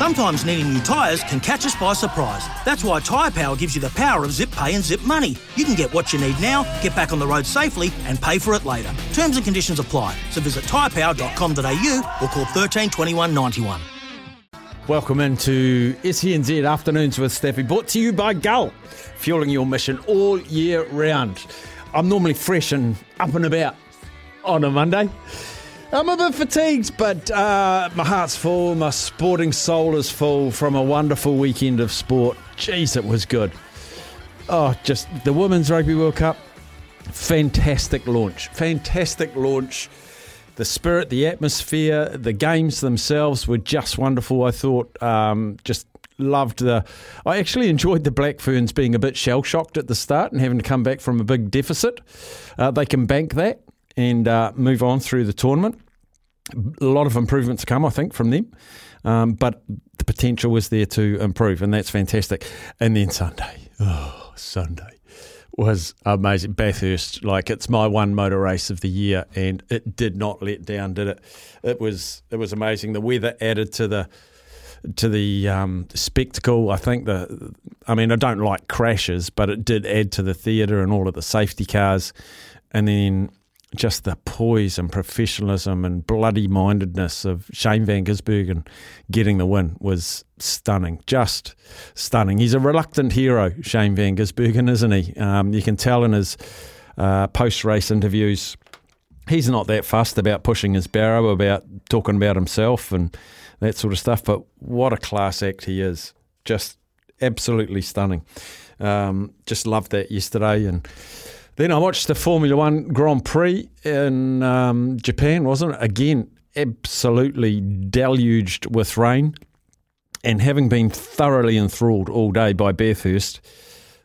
Sometimes needing new tyres can catch us by surprise. That's why Tyre Power gives you the power of zip pay and zip money. You can get what you need now, get back on the road safely, and pay for it later. Terms and conditions apply. So visit tyrepower.com.au or call 13 21 91. Welcome into SENZ Afternoons with Steffi, brought to you by Gull, fueling your mission all year round. I'm normally fresh and up and about on a Monday. I'm a bit fatigued, but uh, my heart's full. My sporting soul is full from a wonderful weekend of sport. Jeez, it was good. Oh, just the Women's Rugby World Cup. Fantastic launch. Fantastic launch. The spirit, the atmosphere, the games themselves were just wonderful. I thought, um, just loved the. I actually enjoyed the Black Ferns being a bit shell shocked at the start and having to come back from a big deficit. Uh, they can bank that and uh, move on through the tournament. A lot of improvements to come, I think, from them. Um, but the potential was there to improve, and that's fantastic. And then Sunday, oh, Sunday was amazing. Bathurst, like it's my one motor race of the year, and it did not let down, did it? It was it was amazing. The weather added to the to the um, spectacle. I think the, I mean, I don't like crashes, but it did add to the theatre and all of the safety cars, and then just the poise and professionalism and bloody mindedness of Shane Van Gisbergen getting the win was stunning, just stunning. He's a reluctant hero, Shane Van Gisbergen, isn't he? Um, you can tell in his uh, post race interviews. He's not that fussed about pushing his barrow, about talking about himself and that sort of stuff. But what a class act he is! Just absolutely stunning. Um, just loved that yesterday, and then I watched the Formula One Grand Prix in um, Japan, wasn't it? Again, absolutely deluged with rain. And having been thoroughly enthralled all day by Bathurst,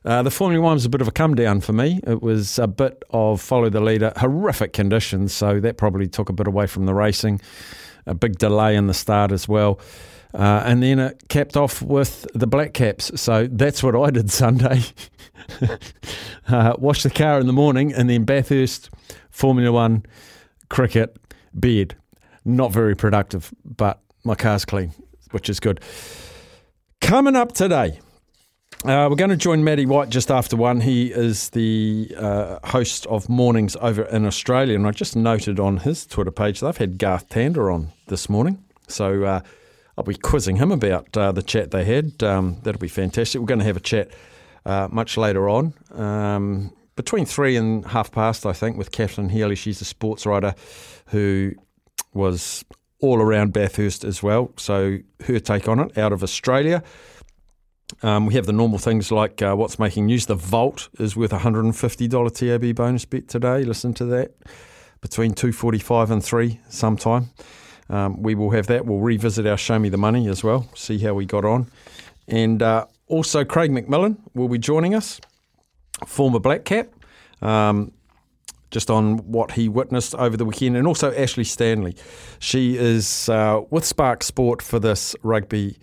uh, the Formula One was a bit of a come down for me. It was a bit of follow the leader, horrific conditions, so that probably took a bit away from the racing. A big delay in the start as well. Uh, and then it capped off with the Black Caps. So that's what I did Sunday. uh, wash the car in the morning, and then Bathurst, Formula One, cricket, bed. Not very productive, but my car's clean, which is good. Coming up today, uh, we're going to join Matty White just after one. He is the uh, host of Mornings over in Australia, and I just noted on his Twitter page they've had Garth Tander on this morning. So uh, I'll be quizzing him about uh, the chat they had. Um, that'll be fantastic. We're going to have a chat uh, much later on. Um, between three and half past, I think, with Kathleen Healy. She's a sports writer who was all around Bathurst as well. So her take on it out of Australia. Um, we have the normal things like uh, what's making news. The Vault is worth a $150 TAB bonus bet today. Listen to that. Between 2.45 and 3 sometime. Um, we will have that. We'll revisit our Show Me the Money as well, see how we got on. And uh, also, Craig McMillan will be joining us, former Black Cap, um, just on what he witnessed over the weekend. And also, Ashley Stanley. She is uh, with Spark Sport for this Rugby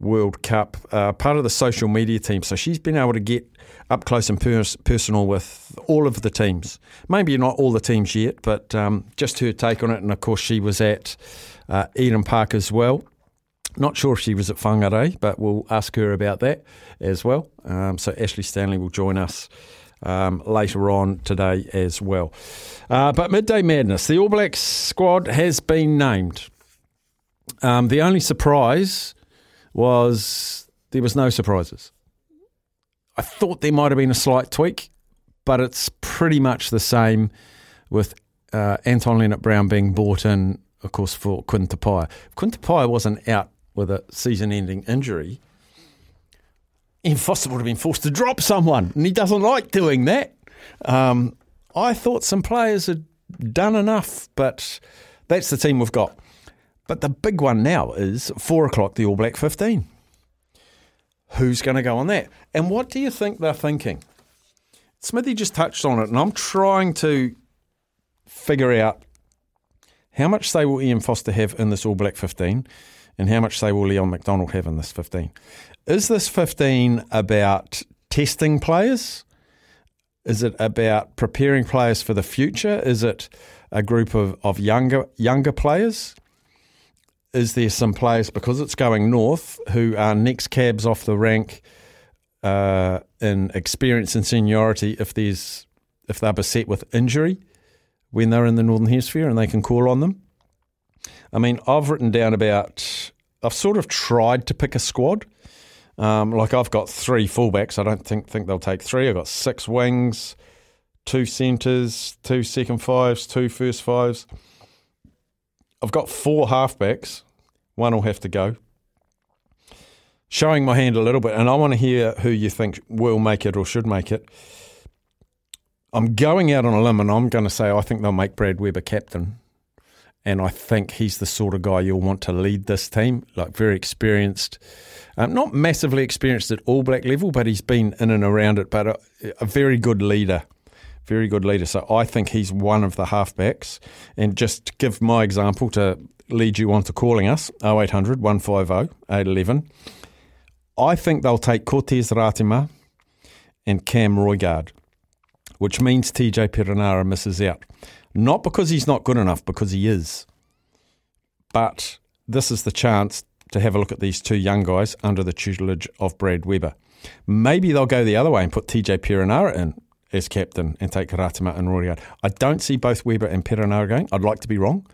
World Cup, uh, part of the social media team. So she's been able to get up close and pers- personal with all of the teams. Maybe not all the teams yet, but um, just her take on it. And of course, she was at uh, Eden Park as well. Not sure if she was at Whangarei, but we'll ask her about that as well. Um, so Ashley Stanley will join us um, later on today as well. Uh, but Midday Madness, the All Blacks squad has been named. Um, the only surprise was there was no surprises. I thought there might have been a slight tweak, but it's pretty much the same with uh, Anton Lienert-Brown being bought in, of course, for Quinn Tupaea. If Quinn wasn't out with a season ending injury, impossible to have been forced to drop someone, and he doesn't like doing that. Um, I thought some players had done enough, but that's the team we've got. But the big one now is four o'clock, the All Black 15. Who's going to go on that? And what do you think they're thinking? Smithy just touched on it, and I'm trying to figure out how much say will Ian Foster have in this All Black 15 and how much say will Leon MacDonald have in this 15. Is this 15 about testing players? Is it about preparing players for the future? Is it a group of, of younger younger players? Is there some players because it's going north who are next cabs off the rank uh, in experience and seniority if there's if they're beset with injury when they're in the northern hemisphere and they can call on them? I mean, I've written down about I've sort of tried to pick a squad. Um, like I've got three fullbacks. I don't think think they'll take three. I've got six wings, two centres, two second fives, two first fives. I've got four halfbacks. One will have to go. Showing my hand a little bit, and I want to hear who you think will make it or should make it. I'm going out on a limb, and I'm going to say I think they'll make Brad Weber captain. And I think he's the sort of guy you'll want to lead this team, like very experienced. Um, not massively experienced at all black level, but he's been in and around it, but a, a very good leader very good leader. So I think he's one of the halfbacks. And just to give my example to lead you on to calling us 0800 150 811. I think they'll take Cortez Ratima and Cam Roigard, which means TJ Perenara misses out. Not because he's not good enough, because he is. But this is the chance to have a look at these two young guys under the tutelage of Brad Weber. Maybe they'll go the other way and put TJ Perenara in as captain and take Ratima and Roigard. I don't see both Weber and Perenara going. I'd like to be wrong.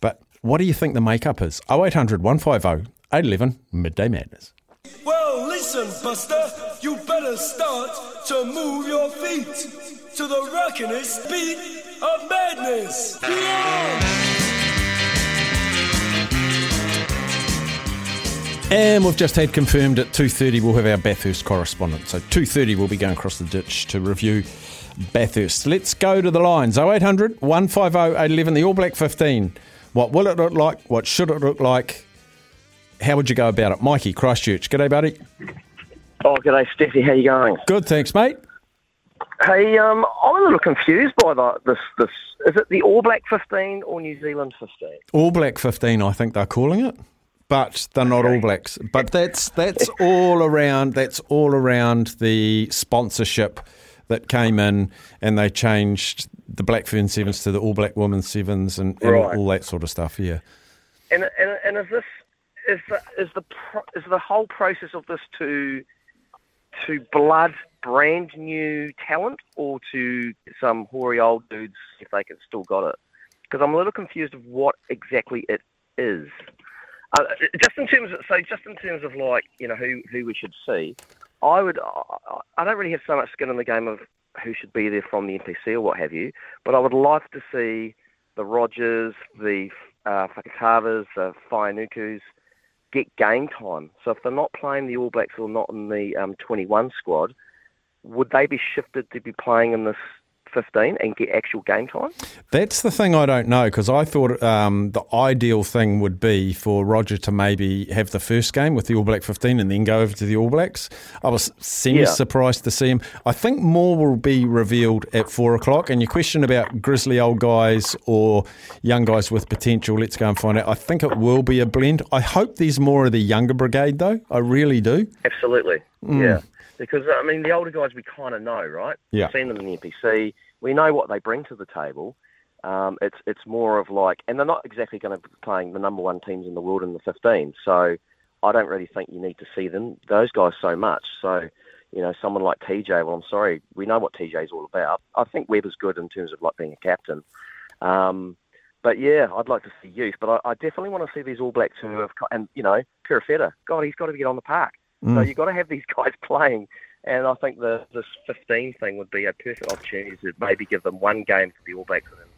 But what do you think the makeup is? 0800 150 811 Midday Madness. Well, listen, Buster, you better start to move your feet to the rockin'est beat of madness. Yeah! And we've just had confirmed at 2.30 we'll have our Bathurst correspondent. So 2.30 we'll be going across the ditch to review Bathurst. Let's go to the lines. 0800 150 811, the All Black 15. What will it look like? What should it look like? How would you go about it? Mikey, Christchurch. G'day, buddy. Oh, g'day, Steffi. How you going? Good, thanks, mate. Hey, um, I'm a little confused by the, this. This is it the All Black 15 or New Zealand 15? All Black 15, I think they're calling it but they're not All Blacks. But that's that's all around. That's all around the sponsorship that came in, and they changed the Black Fern Sevens to the All Black Women Sevens, and, and Right. all that sort of stuff. Yeah. And and, and is this is the is the is the whole process of this to to blood brand new talent or to some hoary old dudes if they can still got it? Because I'm a little confused of what exactly it is. Uh, just in terms of so just in terms of like you know who who we should see, I would I, I don't really have so much skin in the game of who should be there from the NPC or what have you, but I would like to see the Rogers, the uh, Fakatavas, the Fainga'anukus get game time. So if they're not playing the All Blacks or not in the um, 21 squad, would they be shifted to be playing in this 15 and get actual game time? That's the thing I don't know because I thought um, the ideal thing would be for Roger to maybe have the first game with the All Black 15 and then go over to the All Blacks. I was semi surprised to see him. I think more will be revealed at four o'clock. And your question about grizzly old guys or young guys with potential, let's go and find out. I think it will be a blend. I hope there's more of the younger brigade though. I really do. Absolutely. Yeah. Because, I mean, the older guys we kind of know, right? Yeah. We've seen them in the NPC. We know what they bring to the table. Um, it's it's more of like, and they're not exactly going to be playing the number one teams in the world in the 15. So I don't really think you need to see them those guys so much. So you know, someone like TJ. Well, I'm sorry, we know what TJ is all about. I think Weber's good in terms of like being a captain. Um, but yeah, I'd like to see youth. But I, I definitely want to see these All Blacks who have, and you know, Perofeta. God, he's got to get on the park. So you've got to have these guys playing. And I think the this 15 thing would be a perfect opportunity to maybe give them one game for the All Blacks and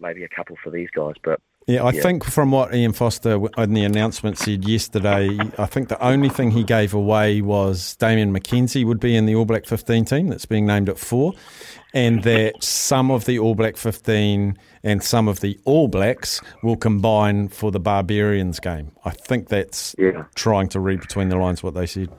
maybe a couple for these guys. But Yeah, I Yeah. think from what Ian Foster in the announcement said yesterday, I think the only thing he gave away was Damian McKenzie would be in the All Black 15 team that's being named at four. and that some of the All Black 15 and some of the All Blacks will combine for the Barbarians game. I think that's Yeah. trying to read between the lines what they said.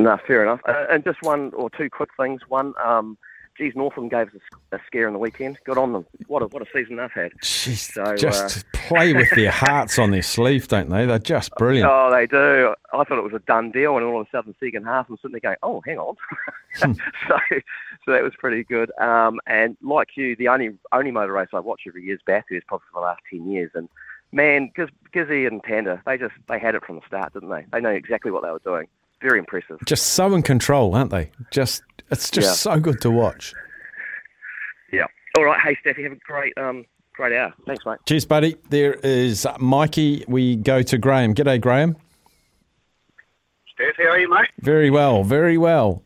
No, fair enough. Uh, and just one or two quick things. One, um, geez, Northland gave us a, a scare in the weekend. Good on them. What a, what a season they've had. Jeez, So, just play with their hearts on their sleeve, don't they? They're just brilliant. Oh, they do. I thought it was a done deal, and all of a sudden, second half, I'm sitting there going, "Oh, hang on." Hmm. so, so that was pretty good. Um, and like you, the only only motor race I watch every year is Bathurst, probably for the last ten years. And man, Giz, Gizzy and Tander, they just they had it from the start, didn't they? They know exactly what they were doing. Very impressive. Just so in control, aren't they? Just it's just Yeah. so good to watch. Yeah. All right. Hey, Steffi, have a great um great hour. Thanks, mate. Cheers, buddy. There is Mikey. We go to Graham. G'day, Graham. Steph, how are you, mate? Very well, very well.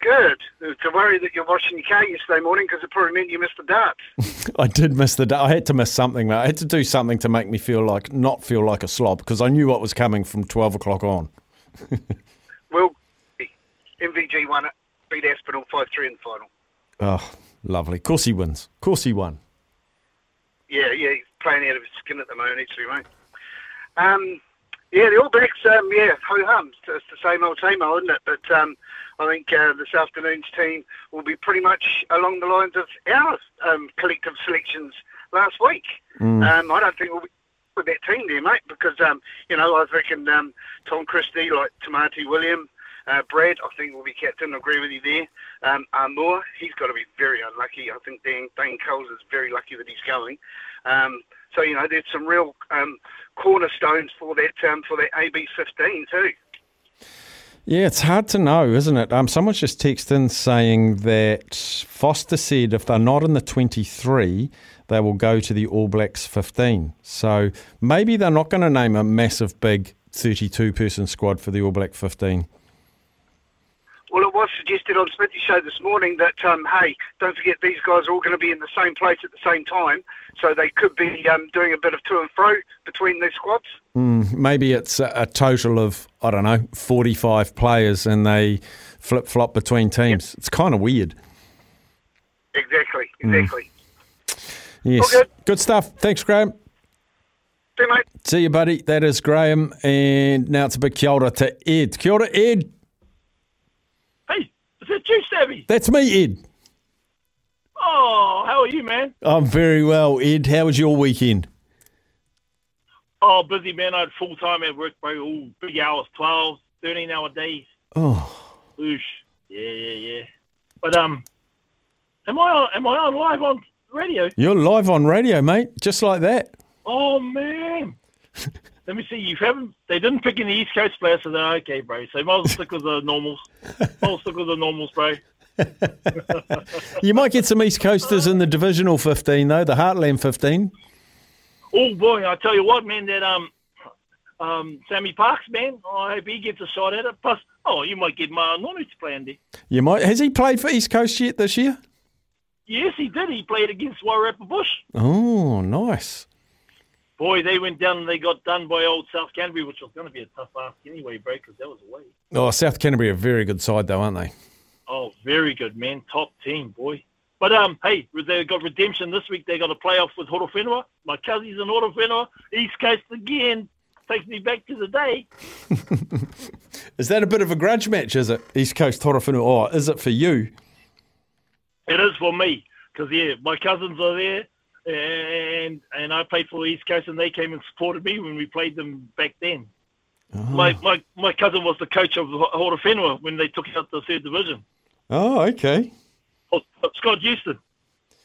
Good. It's a worry that you're washing your car yesterday morning because it probably meant you missed the darts. I did miss the day. I had to miss something, mate. I had to do something to make me feel like not feel like a slob because I knew what was coming from twelve o'clock on. well, MVG won it, beat Aspinall 5 3 in the final. Oh, lovely. Of course he wins. Of course he won. Yeah, yeah, he's playing out of his skin at the moment, actually, mate. Um, yeah, the All Blacks, um, yeah, ho hum. It's it's the same old, same old, isn't it? But um, I think uh, this afternoon's team will be pretty much along the lines of our um, collective selections last week. Um, I don't think we'll be with that team there, mate, because, um, you know, I reckon um, Tom Christie, like Tamaiti William, uh, Brad, I think will be captain. I agree with you there. Um, Moore, he's got to be very unlucky. I think Dan, Dane Coles is very lucky that he's going. Um, so you know, there's some real um, cornerstones for that um, for that AB 15 too. Yeah, it's hard to know, isn't it? Um, someone's just texted in saying that Foster said if they're not in the 23, they will go to the All Blacks 15. So maybe they're not going to name a massive, big 32 person squad for the All Black 15. Was suggested on Smithy's show this morning that, um, hey, don't forget these guys are all going to be in the same place at the same time, so they could be um, doing a bit of to and fro between these squads. Maybe it's a, a total of, I don't know, 45 players and they flip flop between teams. It's kind of weird. Exactly, exactly. Yes. Good. Good stuff. Thanks, Graham. See, mate. See you, buddy. That is Graham. And now it's a big kia ora to Ed. Kia ora, Ed. Hey, is that you, Stabby? That's me, Ed. Oh, how are you, man? I'm very well, Ed. How was your weekend? Oh, busy, man. I had full time at work, bro. All big hours, 12, 13 hour days. Oh, Oosh. Yeah, yeah, yeah. But, um, am I on, am I on live on radio? you're live on radio, mate. Just like that. Oh, man. Let me see. You haven't, they didn't pick any East Coast players, so they're okay, bro. So might as well stick with the normals. Might well stick with the normals, bro. You might get some East Coasters in the divisional 15, though, the Heartland 15. Oh, boy. I tell you what, man, that, um, um, Sammy Parks, man, I hope he gets a shot at it. Plus, oh, you might get Ma'a Nonu to play in there. You might. Has he played for East Coast yet this year? Yes, he did. He played against Wairarapa Bush. Oh, nice. Boy, they went down and they got done by old South Canterbury, which was going to be a tough ask anyway, bro, because that was away. Oh, South Canterbury are a very good side, though, aren't they? Oh, very good, man. Top team, boy. But, um, hey, they got redemption this week. They got a playoff with Horowhenua. My cousins in Horowhenua. East Coast again. Takes me back to the day. Is that a bit of a grudge match, is it? East Coast Horowhenua. Oh, is it for you? It is for me because yeah, my cousins are there, and and I played for the East Coast, and they came and supported me when we played them back then. Oh. My, my my cousin was the coach of Horowhenua when they took out the third division. Oh, okay. Oh, Scott Houston,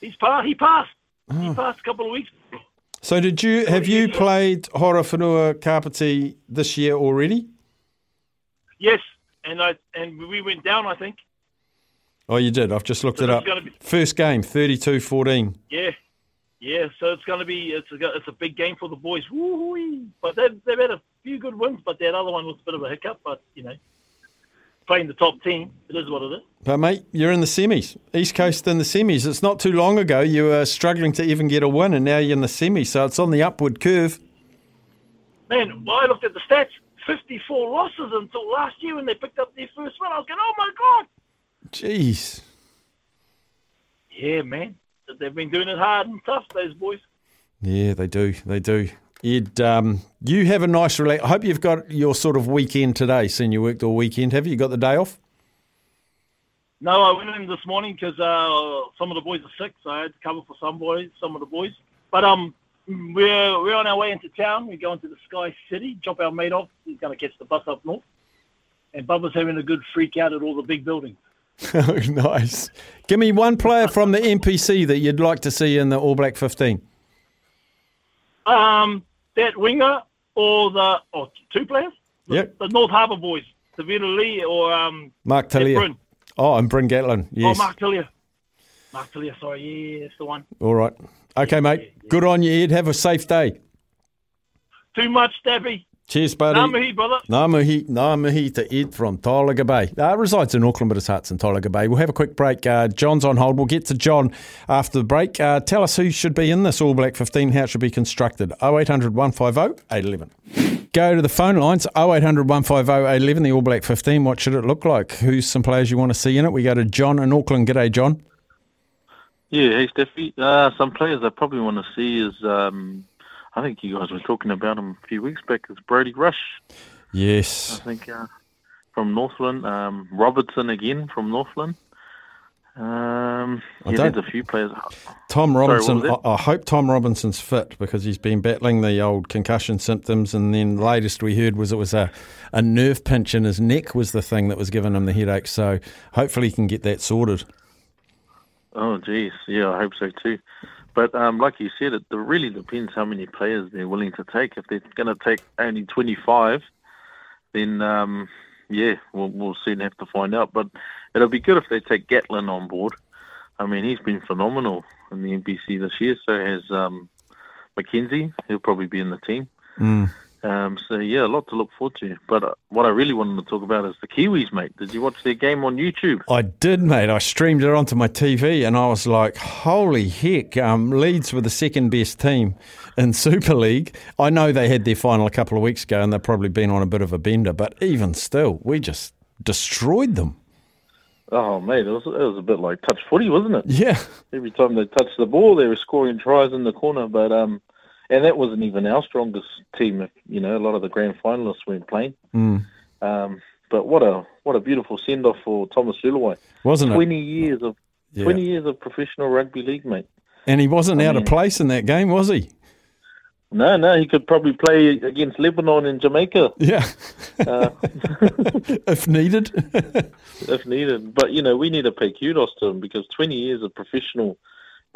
he's passed. He passed. He oh. passed a couple of weeks. ago. So, did you have you played Horowhenua Kapiti this year already? Yes, and I and we went down. I think. Oh, you did. I've just looked So it up. be- First game, 32-14. Yeah, yeah. So it's going to be it's a it's a big game for the boys. Woo-wee. But they've they've had a few good wins, but that other one was a bit of a hiccup. But you know, playing the top team, it is what it is. But mate, you're in the semis. East Coast in the semis. It's not too long ago you were struggling to even get a win, and now you're in the semis. So it's on the upward curve. Man, well, I looked at the stats. 54 losses until last year when they picked up their first win. I was going, oh my God. Jeez. yeah, man, they've been doing it hard and tough. Those boys. Yeah, they do. They do. Ed, um, you have a nice relax. I hope you've got your sort of weekend today. Seeing you worked all weekend, have you? You got the day off? No, I went in this morning because uh, some of the boys are sick, so I had to cover for some boys, some of the boys. But um, we're we're on our way into town. We're going to the Sky City. Drop our mate off. He's going to catch the bus up north. And Bubba's having a good freak out at all the big buildings. Oh, nice. Give me one player from the NPC that you'd like to see in the All Black 15. Um, that winger or the or two players. The, Yep. The North Harbour boys, Tevita Li or um. Mark Telea. Oh, and Bryn Gatland. Yes. Oh, Mark Telea. Mark Telea, sorry, yeah, that's the one. All right. Okay, mate. Good on you, Ed. Have a safe day. Too much, Stabby. Cheers, buddy. Namahi, brother. Ngā ngā mihi to Ed from Tolaga Bay. Uh, resides in Auckland, but his heart's in Tolaga Bay. We'll have a quick break. Uh, John's on hold. We'll get to John after the break. Uh, tell us who should be in this All Black 15, how it should be constructed. 0800 150 811. Go to the phone lines 0800 150 811, the All Black 15. What should it look like? Who's some players you want to see in it? We go to John in Auckland. G'day, John. Yeah, hey Steffi. Uh, some players I probably want to see is, um, I think you guys were talking about him a few weeks back. Is Brody Rush? Yes. I think uh, from Northland. Um, Robertson again from Northland. Um, I yeah, there's a few players. Tom Robinson, was I, I hope Tom Robinson's fit because he's been battling the old concussion symptoms. And then the latest we heard was it was a, a nerve pinch in his neck was the thing that was giving him the headache. So hopefully he can get that sorted. Oh, geez. Yeah, I hope so too. But um, like you said, it really depends how many players they're willing to take. If they're going to take only 25, then um, yeah, we'll, we'll soon have to find out. But it'll be good if they take Gatland on board. I mean, he's been phenomenal in the NPC this year. So has um, Mackenzie. He'll probably be in the team. Um, so yeah, a lot to look forward to. But uh, what I really wanted to talk about is the Kiwis, mate. Did you watch their game on YouTube? I did, mate. I streamed it onto my TV and I was like, holy heck. Um, Leeds were the second best team in Super League. I know they had their final a couple of weeks ago and they've probably been on a bit of a bender, but even still, we just destroyed them. Oh, mate, it was, it was a bit like touch footy, wasn't it? Yeah. Every time they touched the ball, they were scoring tries in the corner. But um, and that wasn't even our strongest team. You know, a lot of the grand finalists weren't playing. Mm. Um, but what a what a beautiful send off for Thomas Leuluai. Wasn't it? Twenty years of Yeah. twenty years of professional rugby league, mate. And he wasn't out of place in that game, was he? No, no, he could probably play against Lebanon and Jamaica Yeah. uh, if needed. if needed. But you know, we need to pay kudos to him because 20 years of professional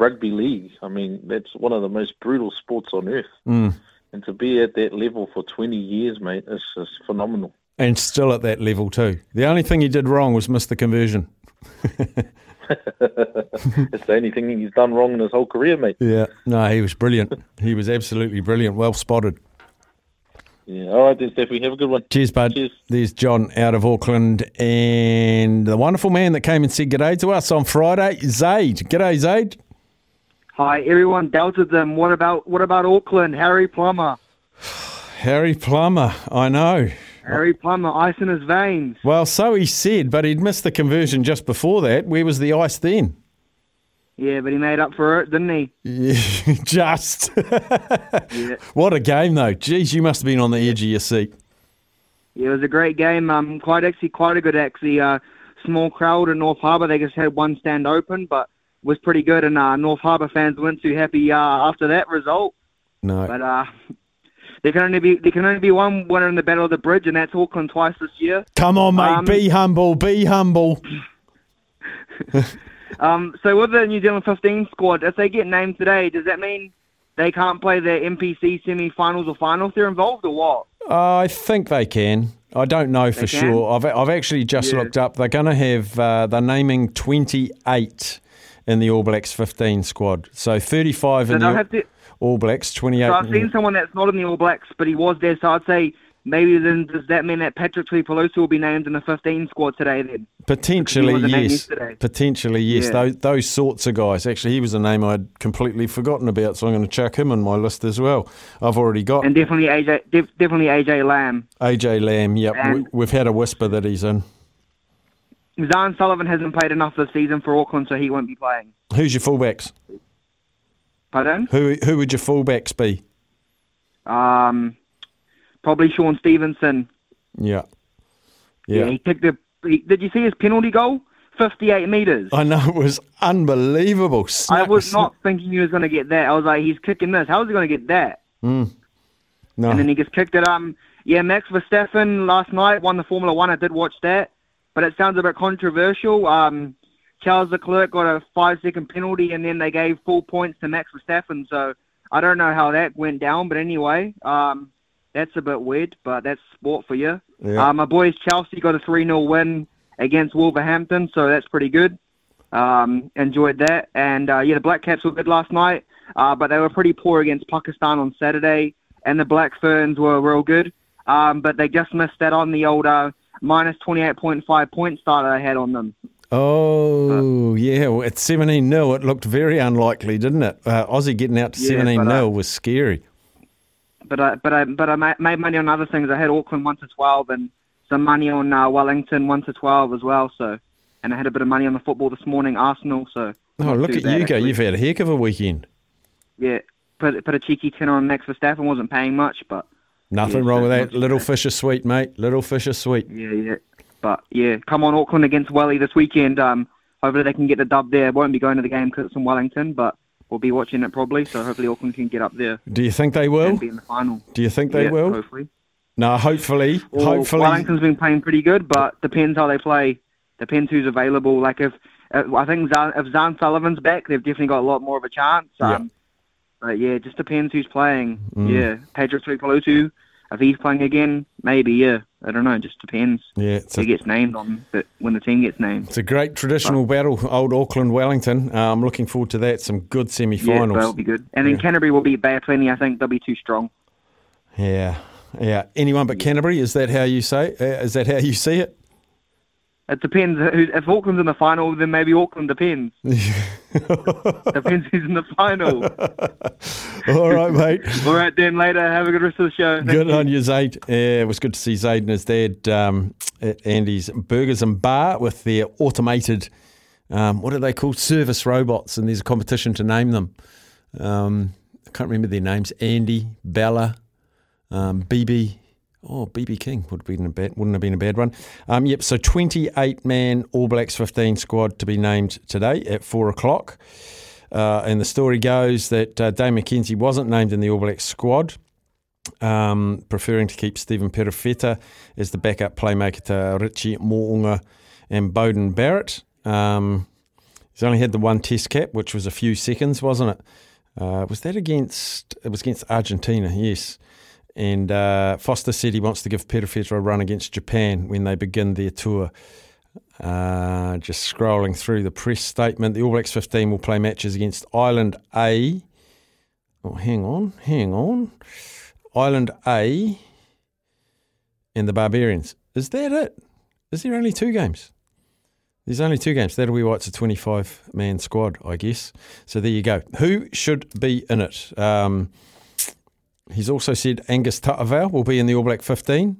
rugby league. I mean, that's one of the most brutal sports on earth. Mm. And to be at that level for 20 years, mate, is just phenomenal. and still at that level, too. The only thing he did wrong was miss the conversion. it's the only thing he's done wrong in his whole career, mate. Yeah. No, he was brilliant. he was absolutely brilliant. Well spotted. Yeah. All right, then, Steffi. Have a good one. Cheers, bud. Cheers. There's John out of Auckland and the wonderful man that came and said g'day to us on Friday, Zaid. G'day, Zaid. Hi, everyone doubted them. What about what about Auckland? Harry Plummer. Harry Plummer, I know. Harry Plummer, ice in his veins. Well, so he said, but he'd missed the conversion just before that. Where was the ice then? Yeah, but he made up for it, didn't he? Yeah, just. Yeah. what a game, though. Geez, you must have been on the edge of your seat. Yeah, it was a great game. Um, quite actually, quite a good actually. Uh, small crowd in North Harbour. They just had one stand open, but was pretty good. And uh, North Harbour fans weren't too happy uh, after that result. No. But uh, there can only be there can only be one winner in the Battle of the Bridge, and that's Auckland twice this year. Come on, mate. Um, be humble. Be humble. Um, so with the New Zealand 15 squad, if they get named today, does that mean they can't play their NPC semi-finals or finals they're involved, or what? I think they can. I don't know for sure. I've, I've actually just Yeah. looked up. They're going to have, uh, they're naming 28 in the All Blacks 15 squad. So 35 So in the have to. All Blacks, 28. So I've the- seen someone that's not in the All Blacks, but he was there. So I'd say maybe then does that mean that Patrick Tuipulotu will be named in the 15 squad today? Then Potentially, Because he was a name yes. Potentially, yes. Yeah. Those, those sorts of guys. Actually, he was a name I'd completely forgotten about, so I'm going to chuck him on my list as well. I've already got and definitely AJ, def, definitely AJ Lamb. AJ Lamb. Yep, we, And- we've had a whisper that he's in. Zarn Sullivan hasn't played enough this season for Auckland, so he won't be playing. Who's your fullbacks? Pardon? Who who would your fullbacks be? Um, probably Shaun Stevenson. Yeah. Yeah, Yeah. he kicked the. He, did you see his penalty goal? Fifty-eight meters. I know it was unbelievable. I Snuck- was not thinking he was going to get that. I was like, he's kicking this. How is he going to get that? Mm. No. And then he just kicked it. Um, yeah, Max Verstappen last night won the Formula One. I did watch that, but it sounds a bit controversial. Um, Charles Leclerc got a five-second penalty, and then they gave full points to Max Verstappen. So I don't know how that went down, but anyway, um, that's a bit weird. But that's sport for you. Yeah. Uh, my boys Chelsea got a 3-0 win against Wolverhampton, so that's pretty good. Um, enjoyed that, and uh, yeah, the Black Caps were good last night, uh, but they were pretty poor against Pakistan on Saturday, and the Black Ferns were real good, um, but they just missed that on the old uh, minus 28.5 points that I had on them. Oh, yeah. Well, at 17 0, it looked very unlikely, didn't it? Uh, Aussie getting out to Yeah, 17 but, 0 uh, was scary. But I, but I, but I made money on other things. I had Auckland one to 12, and some money on uh, Wellington one to 12 as well. So, and I had a bit of money on the football this morning, Arsenal. So. Oh, look at you go. You've had a heck of a weekend. Yeah, put put a cheeky tenner on Max Verstappen. wasn't paying much, but Nothing Yeah, wrong with that. Little bad. fish are sweet, mate. Little fish are sweet. yeah, yeah. But yeah, come on Auckland against Welly this weekend. Um, hopefully they can get the dub there. Won't be going to the game because it's in Wellington, but we'll be watching it probably. So hopefully Auckland can get up there Do you think they will? be in the final. Do you think they yeah, will? Hopefully. No, hopefully. Well, hopefully. Wellington's been playing pretty good, but depends how they play. Depends who's available. Like if I think Zarn, if Zarn Sullivan's back, they've definitely got a lot more of a chance. Yeah. Um, But yeah, it just depends who's playing. Mm. Yeah, Pedro Tuipulotu, if he's playing again, maybe. Yeah, I don't know. It just depends. Yeah, it's Who a, gets named on but when the team gets named. it's a great traditional battle, old Auckland Wellington. Uh, I'm looking forward to that. Some good semi-finals. Yeah, that'll be good. And then Yeah. Canterbury will be Bay Plenty. I think they'll be too strong. Yeah, yeah. Anyone but Canterbury? Is that how you say? Uh, is that how you see it? It depends. If Auckland's in the final, then maybe Auckland depends. depends who's in the final. All right, mate. All right, then later. Have a good rest of the show. Thank Good you. on you, Zaid. Yeah, it was good to see Zaid and his dad um, at Andy's Burgers and Bar with their automated, um, what are they called? Service robots. And there's a competition to name them. Um, I can't remember their names. Andy, Bella, um, BB. Oh, BB King would have been a bad, wouldn't have been a bad one. Um, yep, so 28 man All Blacks 15 squad to be named today at four o'clock. Uh, and the story goes that uh, Dave McKenzie wasn't named in the All Blacks squad um, preferring to keep Stephen Perofeta as the backup playmaker to Richie Mo'unga and Beauden Barrett. Um, he's only had the one test cap, which was a few seconds, wasn't it? Uh, was that against? It was against Argentina, yes. And uh, Foster said he wants to give Perofeta a run against Japan when they begin their tour. Uh, just scrolling through the press statement, the All Blacks 15 will play matches against Ireland A. Oh, hang on, hang on. Island A and the Barbarians. Is that it? Is there only two games? There's only two games. That'll be why it's a 25 man squad, I guess. So there you go. Who should be in it? Um, he's also said Angus Ta'avao will be in the All Black 15.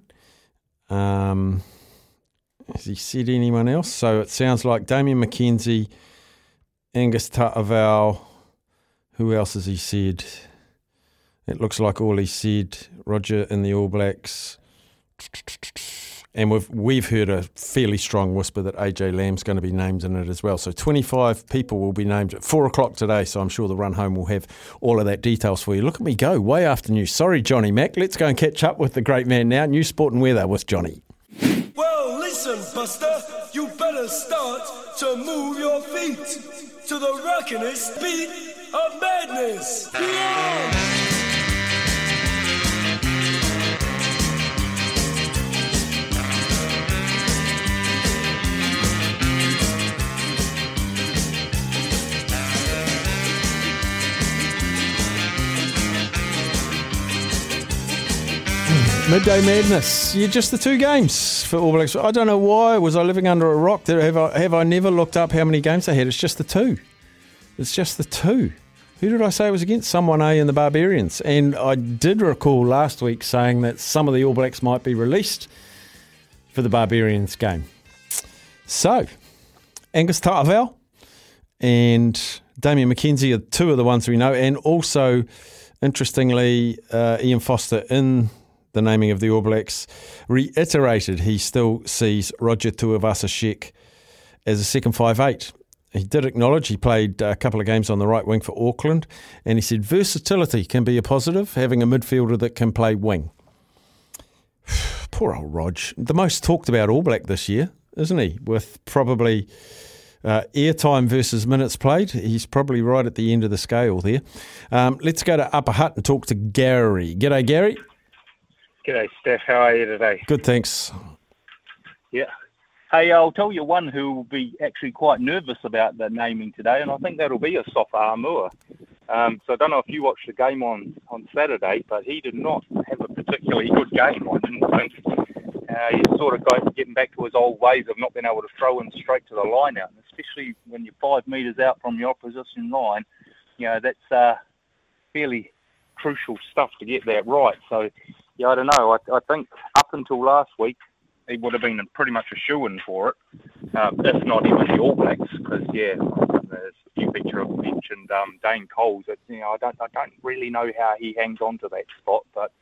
Um, has he said anyone else? So it sounds like Damian McKenzie, Angus Ta'avao. Who else has he said? It looks like all he said. Roger in the All Blacks. And we've we've heard a fairly strong whisper that AJ Lamb's going to be named in it as well. So 25 people will be named at four o'clock today. So I'm sure the run home will have all of that details for you. Look at me go, way after news. Sorry, Johnny Mack. Let's go and catch up with the great man now. New sport and weather with Johnny. Well, listen, Buster, you better start to move your feet to the rockin'est beat of madness. Yeah! Midday Madness. Yeah, just the two games for All Blacks. I don't know why. Was I living under a rock? Have I have I never looked up how many games they had? It's just the two. It's just the two. Who did I say it was against? Someone A in the Barbarians. And I did recall last week saying that some of the All Blacks might be released for the Barbarians game. So, Angus Ta'avao and Damian McKenzie are two of the ones we know, and also, interestingly, uh, Ian Foster in the naming of the All Blacks reiterated he still sees Roger Tuivasa-Sheck as a second five eight. He did acknowledge he played a couple of games on the right wing for Auckland, and he said versatility can be a positive, having a midfielder that can play wing. Poor old Rog, the most talked about All Black this year, isn't he? With probably uh, airtime versus minutes played, he's probably right at the end of the scale there. Um, let's go to Upper Hutt and talk to Gary. G'day, Gary. G'day, Steph. How are you today? Good, thanks. Yeah. Hey, I'll tell you one who will be actually quite nervous about the naming today, and I think that'll be Asafo Aumua. Um, so I don't know if you watched the game on, on Saturday, but he did not have a particularly good game, I didn't think. Uh, he's sort of got, getting back to his old ways of not being able to throw in straight to the line out, and especially when you're five metres out from your opposition line, you know, that's uh, fairly crucial stuff to get that right. So, yeah, I don't know. I, I think up until last week, he would have been pretty much a shoe in for it, uh, if not even the All Blacks. Because yeah, there's a few pictures of mentioned um, Dane Coles. That you know, I don't, I don't really know how he hangs on to that spot, but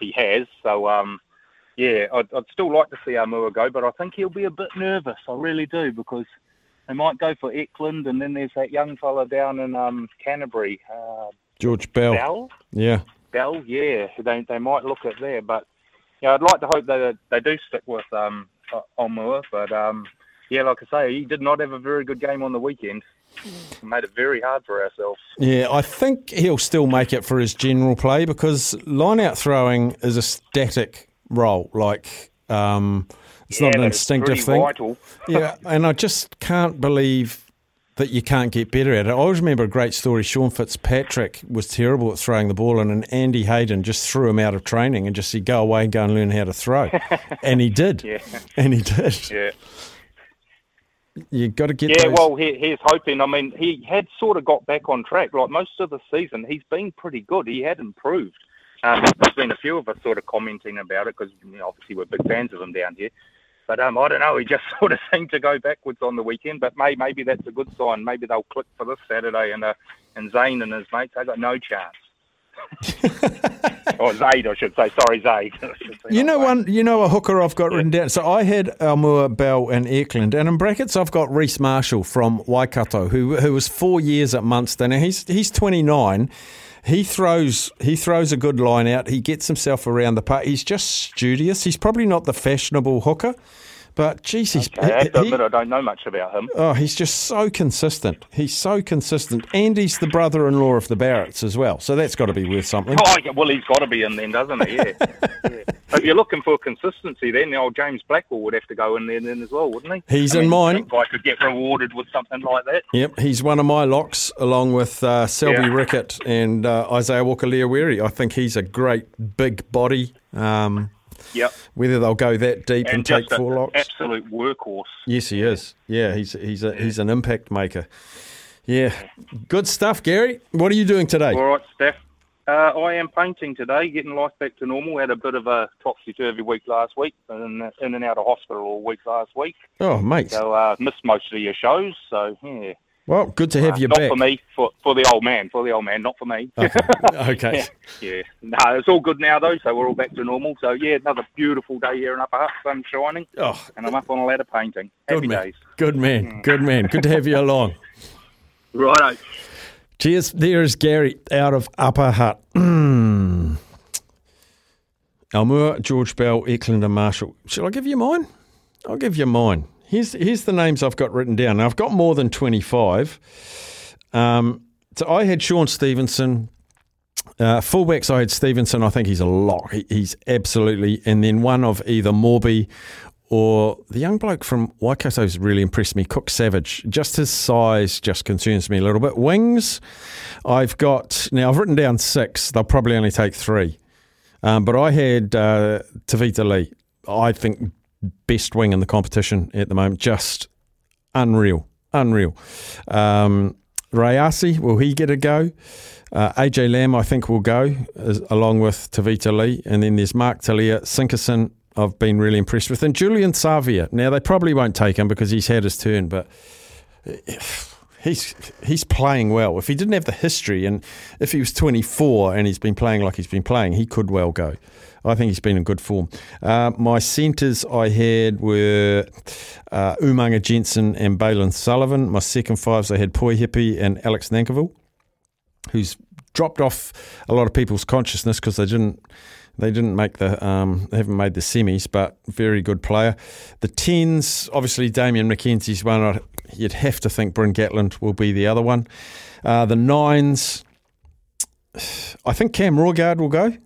he has. So um, yeah, I'd, I'd still like to see Aumua go, but I think he'll be a bit nervous. I really do because they might go for Eklund, and then there's that young fella down in um, Canterbury, uh, George Bell. Bell. Yeah. Bell, yeah, they they might look at there, but yeah, I'd like to hope that they do stick with um, Aumua, but um, yeah, like I say, he did not have a very good game on the weekend. Made it very hard for ourselves. Yeah, I think he'll still make it for his general play because line out throwing is a static role. Like, um, it's Yeah, not an instinctive thing. vital. yeah, and I just can't believe that you can't get better at it. I always remember a great story. Sean Fitzpatrick was terrible at throwing the ball, and, and Andy Hayden just threw him out of training and just said, "Go away and go and learn how to throw." and he did. Yeah. And he did. Yeah. You got to get. Yeah, those- well, he, he's hoping. I mean, he had sort of got back on track. Like most of the season, he's been pretty good. He had improved. Um, there's been a few of us sort of commenting about it because you know, obviously we're big fans of him down here. But um, I don't know. He just sort of seemed to go backwards on the weekend. But may, maybe that's a good sign. Maybe they'll click for this Saturday, and uh, and Zane and his mates they got no chance. or Zaid, I should say. Sorry, Zaid. I should say, You know one. You know a hooker I've got written down. So I had Aumua Bell and Eklund, and in brackets I've got Rhys Marshall from Waikato, who who was four years at Munster. Now he's he's twenty nine. He throws he throws a good line out. He gets himself around the park. He's just studious. He's probably not the fashionable hooker, but geez, he's I have to he- admit, I don't know much about him. Oh, he's just so consistent. He's so consistent. And he's the brother in law of the Barretts as well. So that's got to be worth something. Oh, yeah, well, he's got to be in then, doesn't he? Yeah. yeah. If you're looking for consistency, then the old James Blackwell would have to go in there then as well, wouldn't he? He's I in mean, mine. If I could get rewarded with something like that. Yep, he's one of my locks, along with uh, Selby Yeah. Rickett and uh, Isaiah Walker Leawere. I think he's a great big body. Um, Yep. whether they'll go that deep and, And take four locks. absolute workhorse. Yes, he is. Yeah, he's he's a, he's an impact maker. Yeah, good stuff, Gary. What are you doing today? All right, Steph. Uh, I am painting today, getting life back to normal. Had a bit of a topsy-turvy week last week, and in and out of hospital all week last week. Oh, mate. So uh, missed most of your shows. So yeah, Well, good to have you back. not back. for me, for for the old man, for the old man, not for me. Okay. Oh, okay. Yeah, yeah. No, it's all good now though, so we're all back to normal. So yeah, another beautiful day here in Upper Hutt, sun shining, Oh, and I'm up on a ladder painting. good man. days. Good man. Mm. Good man. Good to have you along. Righto. Cheers. There is Gary out of Upper Hutt. Aumua, George Bell, Eklund, and Marshall. Shall I give you mine? I'll give you mine. Here's here's the names I've got written down. Now, I've got more than twenty five. Um, so I had Shaun Stevenson. Uh, fullbacks, I had Stevenson. I think he's a lock. He, he's absolutely. And then one of either Morby or the young bloke from Waikato's really impressed me, Cook Savage. Just his size just concerns me a little bit. Wings, I've got now. I've written down six. They'll probably only take three. Um, but I had uh, Tevita Li. I think best wing in the competition at the moment. Just unreal, unreal. Um, Rayasi, will he get a go? Uh, AJ Lamb, I think, will go as, along with Tevita Li. And then there's Mark Telea, Sinkerson, I've been really impressed with. And Julian Savea. Now they probably won't take him because he's had his turn, but he's he's playing well. If he didn't have the history, and if he was 24 and he's been playing like he's been playing, he could well go. I think he's been in good form. Uh, my centres I had were uh, Umaga Jensen and Bailyn Sullivan. My second fives I had Poihipi and Alex Nankivell, who's dropped off a lot of people's consciousness because they didn't they didn't make the um, they haven't made the semis, but very good player. The tens, obviously Damian McKenzie's one. You'd have to think Bryn Gatland will be the other one. Uh, the nines, I think Cam Roigard will go.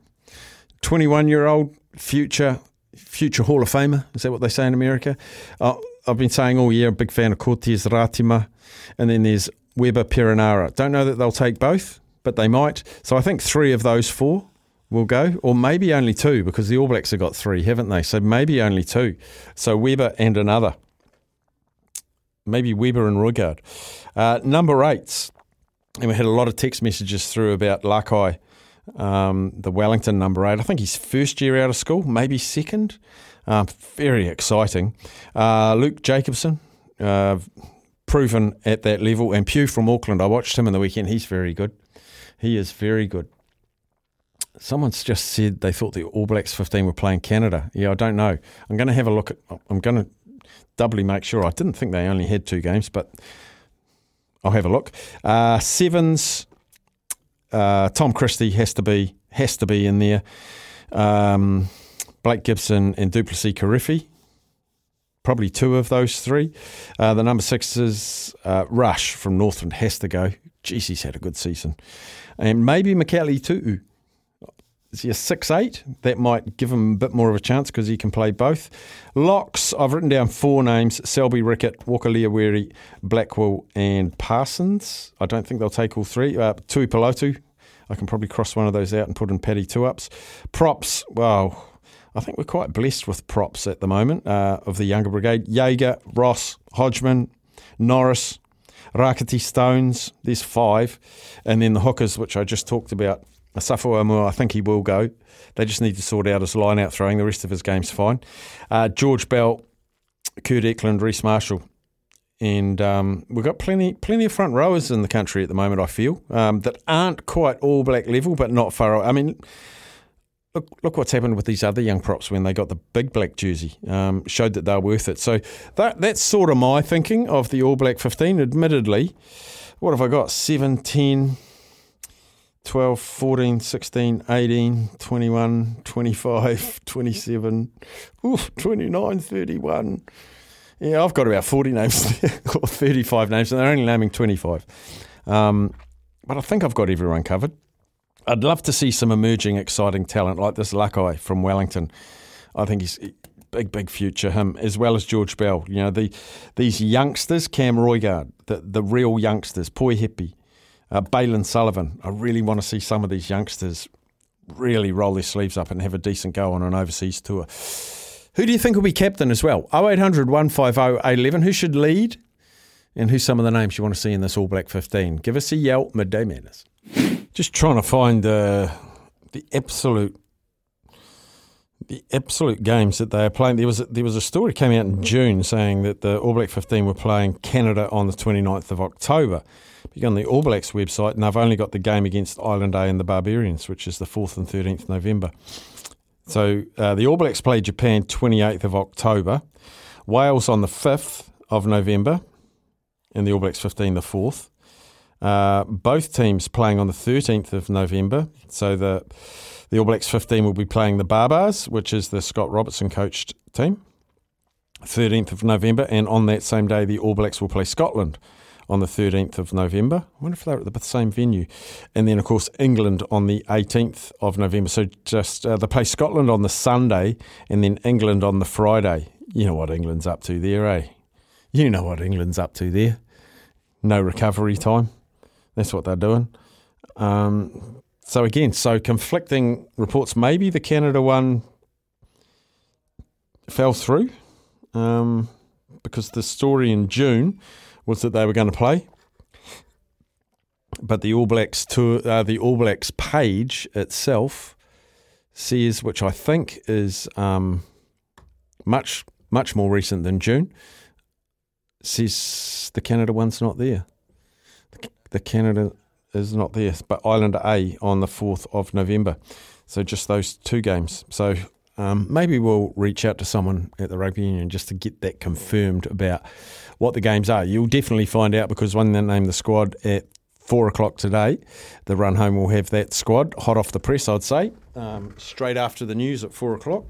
Twenty-one year old future future Hall of Famer. Is that what they say in America? Uh, I've been saying all year, big fan of Cortez Ratima, and then there's Weber Perenara. Don't know that they'll take both, but they might. So I think three of those four will go, or maybe only two because the All Blacks have got three, haven't they? So maybe only two. So Weber and another. Maybe Weber and Roigard. Uh, number eights, and we had a lot of text messages through about Lakai, um, the Wellington number eight. I think he's first year out of school, maybe second. Uh, very exciting. Uh, Luke Jacobson, uh, proven at that level, and Pugh from Auckland. I watched him in the weekend. He's very good. He is very good. Someone's just said they thought the All Blacks 15 were playing Canada. Yeah, I don't know. I'm going to have a look at. I'm going to doubly make sure. I didn't think they only had two games, but I'll have a look. Uh, sevens. Uh, Tom Christie has to be has to be in there. Um, Blake Gibson and du Plessis-Kirifi. Probably two of those three. Uh, the number six is uh, Rush from Northland has to go. Jeez, he's had a good season. And maybe Mikaele Tu'u is he a six eight? That might give him a bit more of a chance because he can play both. Locks, I've written down four names Selby Rickett, Walker Leawere, Blackwell, and Parsons. I don't think they'll take all three. Uh, Tui I can probably cross one of those out and put in Paddy two ups. Props, well, I think we're quite blessed with props at the moment uh, of the younger brigade. Jaeger, Ross, Hodgman, Norris, Rakati Stones, there's five. And then the hookers, which I just talked about Asafo Aumua, I think he will go. They just need to sort out his line out throwing. The rest of his game's fine. Uh, George Bell, Kurt Eklund, Rhys Marshall. And um, we've got plenty, plenty of front rowers in the country at the moment. I feel um, that aren't quite all black level, but not far. I mean, look, look what's happened with these other young props when they got the big black jersey. Um, showed that they're worth it. So that that's sort of my thinking of the All Black 15. Admittedly, what have I got? 17, 12, 14, 16, 18, 21, 25, 27, oof, 29, 31. Yeah, I've got about 40 names or 35 names, and they're only naming 25. Um, but I think I've got everyone covered. I'd love to see some emerging, exciting talent like this Lakai from Wellington. I think he's big, big future, him, as well as George Bell. You know, the these youngsters, Cam Roigard, the, the real youngsters, Poihipi, uh, Bailyn Sullivan. I really want to see some of these youngsters really roll their sleeves up and have a decent go on an overseas tour. Who do you think will be captain as well? 0800 150 811. Who should lead? And who's some of the names you want to see in this All Black 15? Give us a yell, midday madness. Just trying to find uh, the absolute the absolute games that they are playing. There was a, there was a story came out in June saying that the All Black 15 were playing Canada on the 29th of October. You go on the All Blacks website, and they've only got the game against Ireland A and the Barbarians, which is the 4th and 13th November. So uh, the All Blacks play Japan 28th of October, Wales on the 5th of November, and the All Blacks 15 the 4th. Uh, both teams playing on the 13th of November. So the the All Blacks 15 will be playing the Barbars, which is the Scott Robertson coached team, 13th of November. And on that same day, the All Blacks will play Scotland on the 13th of November. I wonder if they're at the same venue. And then, of course, England on the 18th of November. So just uh, they play Scotland on the Sunday and then England on the Friday. You know what England's up to there, eh? You know what England's up to there. No recovery time. That's what they're doing. Um, so again, so conflicting reports. Maybe the Canada one fell through um, because the story in June was that they were going to play, but the All Blacks tour, uh, the All Blacks page itself says, which I think is um, much much more recent than June. Says the Canada one's not there. The Canada is not there, but Islander A on the 4th of November. So just those two games. So um, maybe we'll reach out to someone at the rugby union just to get that confirmed about what the games are. You'll definitely find out because when they name the squad at four o'clock today, the run home will have that squad hot off the press, I'd say, um, straight after the news at four o'clock.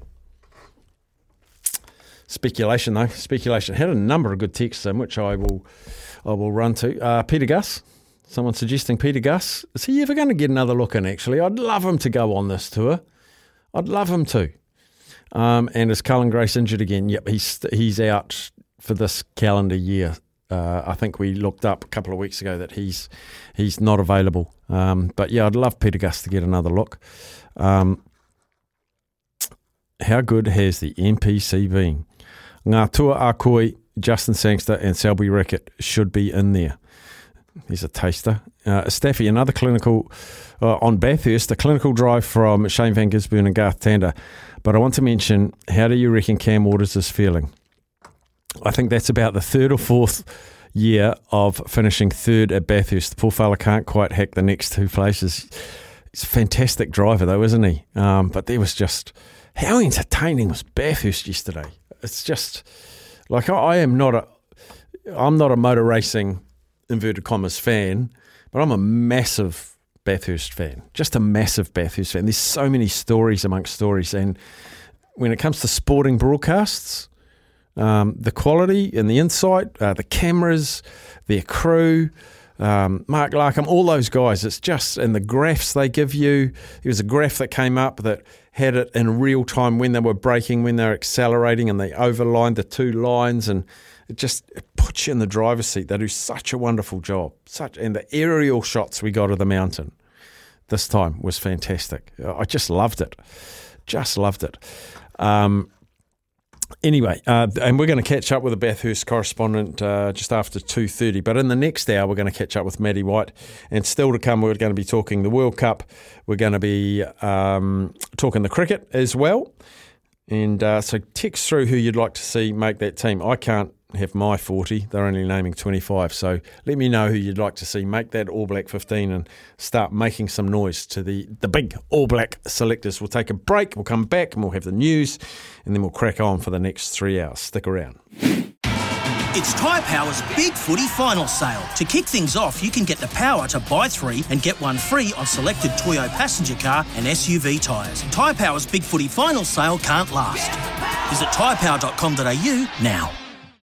Speculation though, speculation. Had a number of good texts in which I will, I will run to. Uh, Pita Gus, someone suggesting Pita Gus. Is he ever going to get another look in? Actually, I'd love him to go on this tour. I'd love him to. Um, and is Cullen Grace injured again? Yep, he's he's out for this calendar year. Uh, I think we looked up a couple of weeks ago that he's he's not available. Um, but yeah, I'd love Pita Gus to get another look. Um, how good has the NPC been? Ngā Tua Akoi, Justin Sangster, and Selby Rickett should be in there. He's a taster. Uh, Staffy, another clinical uh, on Bathurst, a clinical drive from Shane Van Gisbergen and Garth Tander. But I want to mention, how do you reckon Cam Waters is feeling? I think that's about the third or fourth year of finishing third at Bathurst. The poor fella can't quite hack the next two places. He's a fantastic driver, though, isn't he? Um, but there was just how entertaining was Bathurst yesterday? it's just like I, I am not a I'm not a motor racing inverted commas fan, but I'm a massive Bathurst fan. Just a massive Bathurst fan. There's so many stories amongst stories, and when it comes to sporting broadcasts, um, the quality and the insight, uh, the cameras, their crew, um, Mark Larkham, all those guys. It's just and the graphs they give you. There was a graph that came up that had it in real time when they were braking, when they were accelerating, and they overlined the two lines, and it just it puts you in the driver's seat. They do such a wonderful job. Such and the aerial shots we got of the mountain this time was fantastic. I just loved it. Just loved it. Um, Anyway, uh, and we're going to catch up with the Bathurst correspondent uh, just after two thirty. But in the next hour, we're going to catch up with Maddie White, and still to come, we're going to be talking the World Cup. We're going to be um, talking the cricket as well. And uh, so, text through who you'd like to see make that team. I can't have my 40. They're only naming 25. So let me know who you'd like to see make that All Black 15 and start making some noise to the, the big All Black selectors. We'll take a break, we'll come back and we'll have the news, and then we'll crack on for the next three hours. Stick around. It's Tyre Power's Big Footy Final Sale. To kick things off, you can get the power to buy three and get one free on selected Toyo passenger car and SUV tyres. Tyre Power's Big Footy Final Sale can't last. Visit tyrepower.com.au now.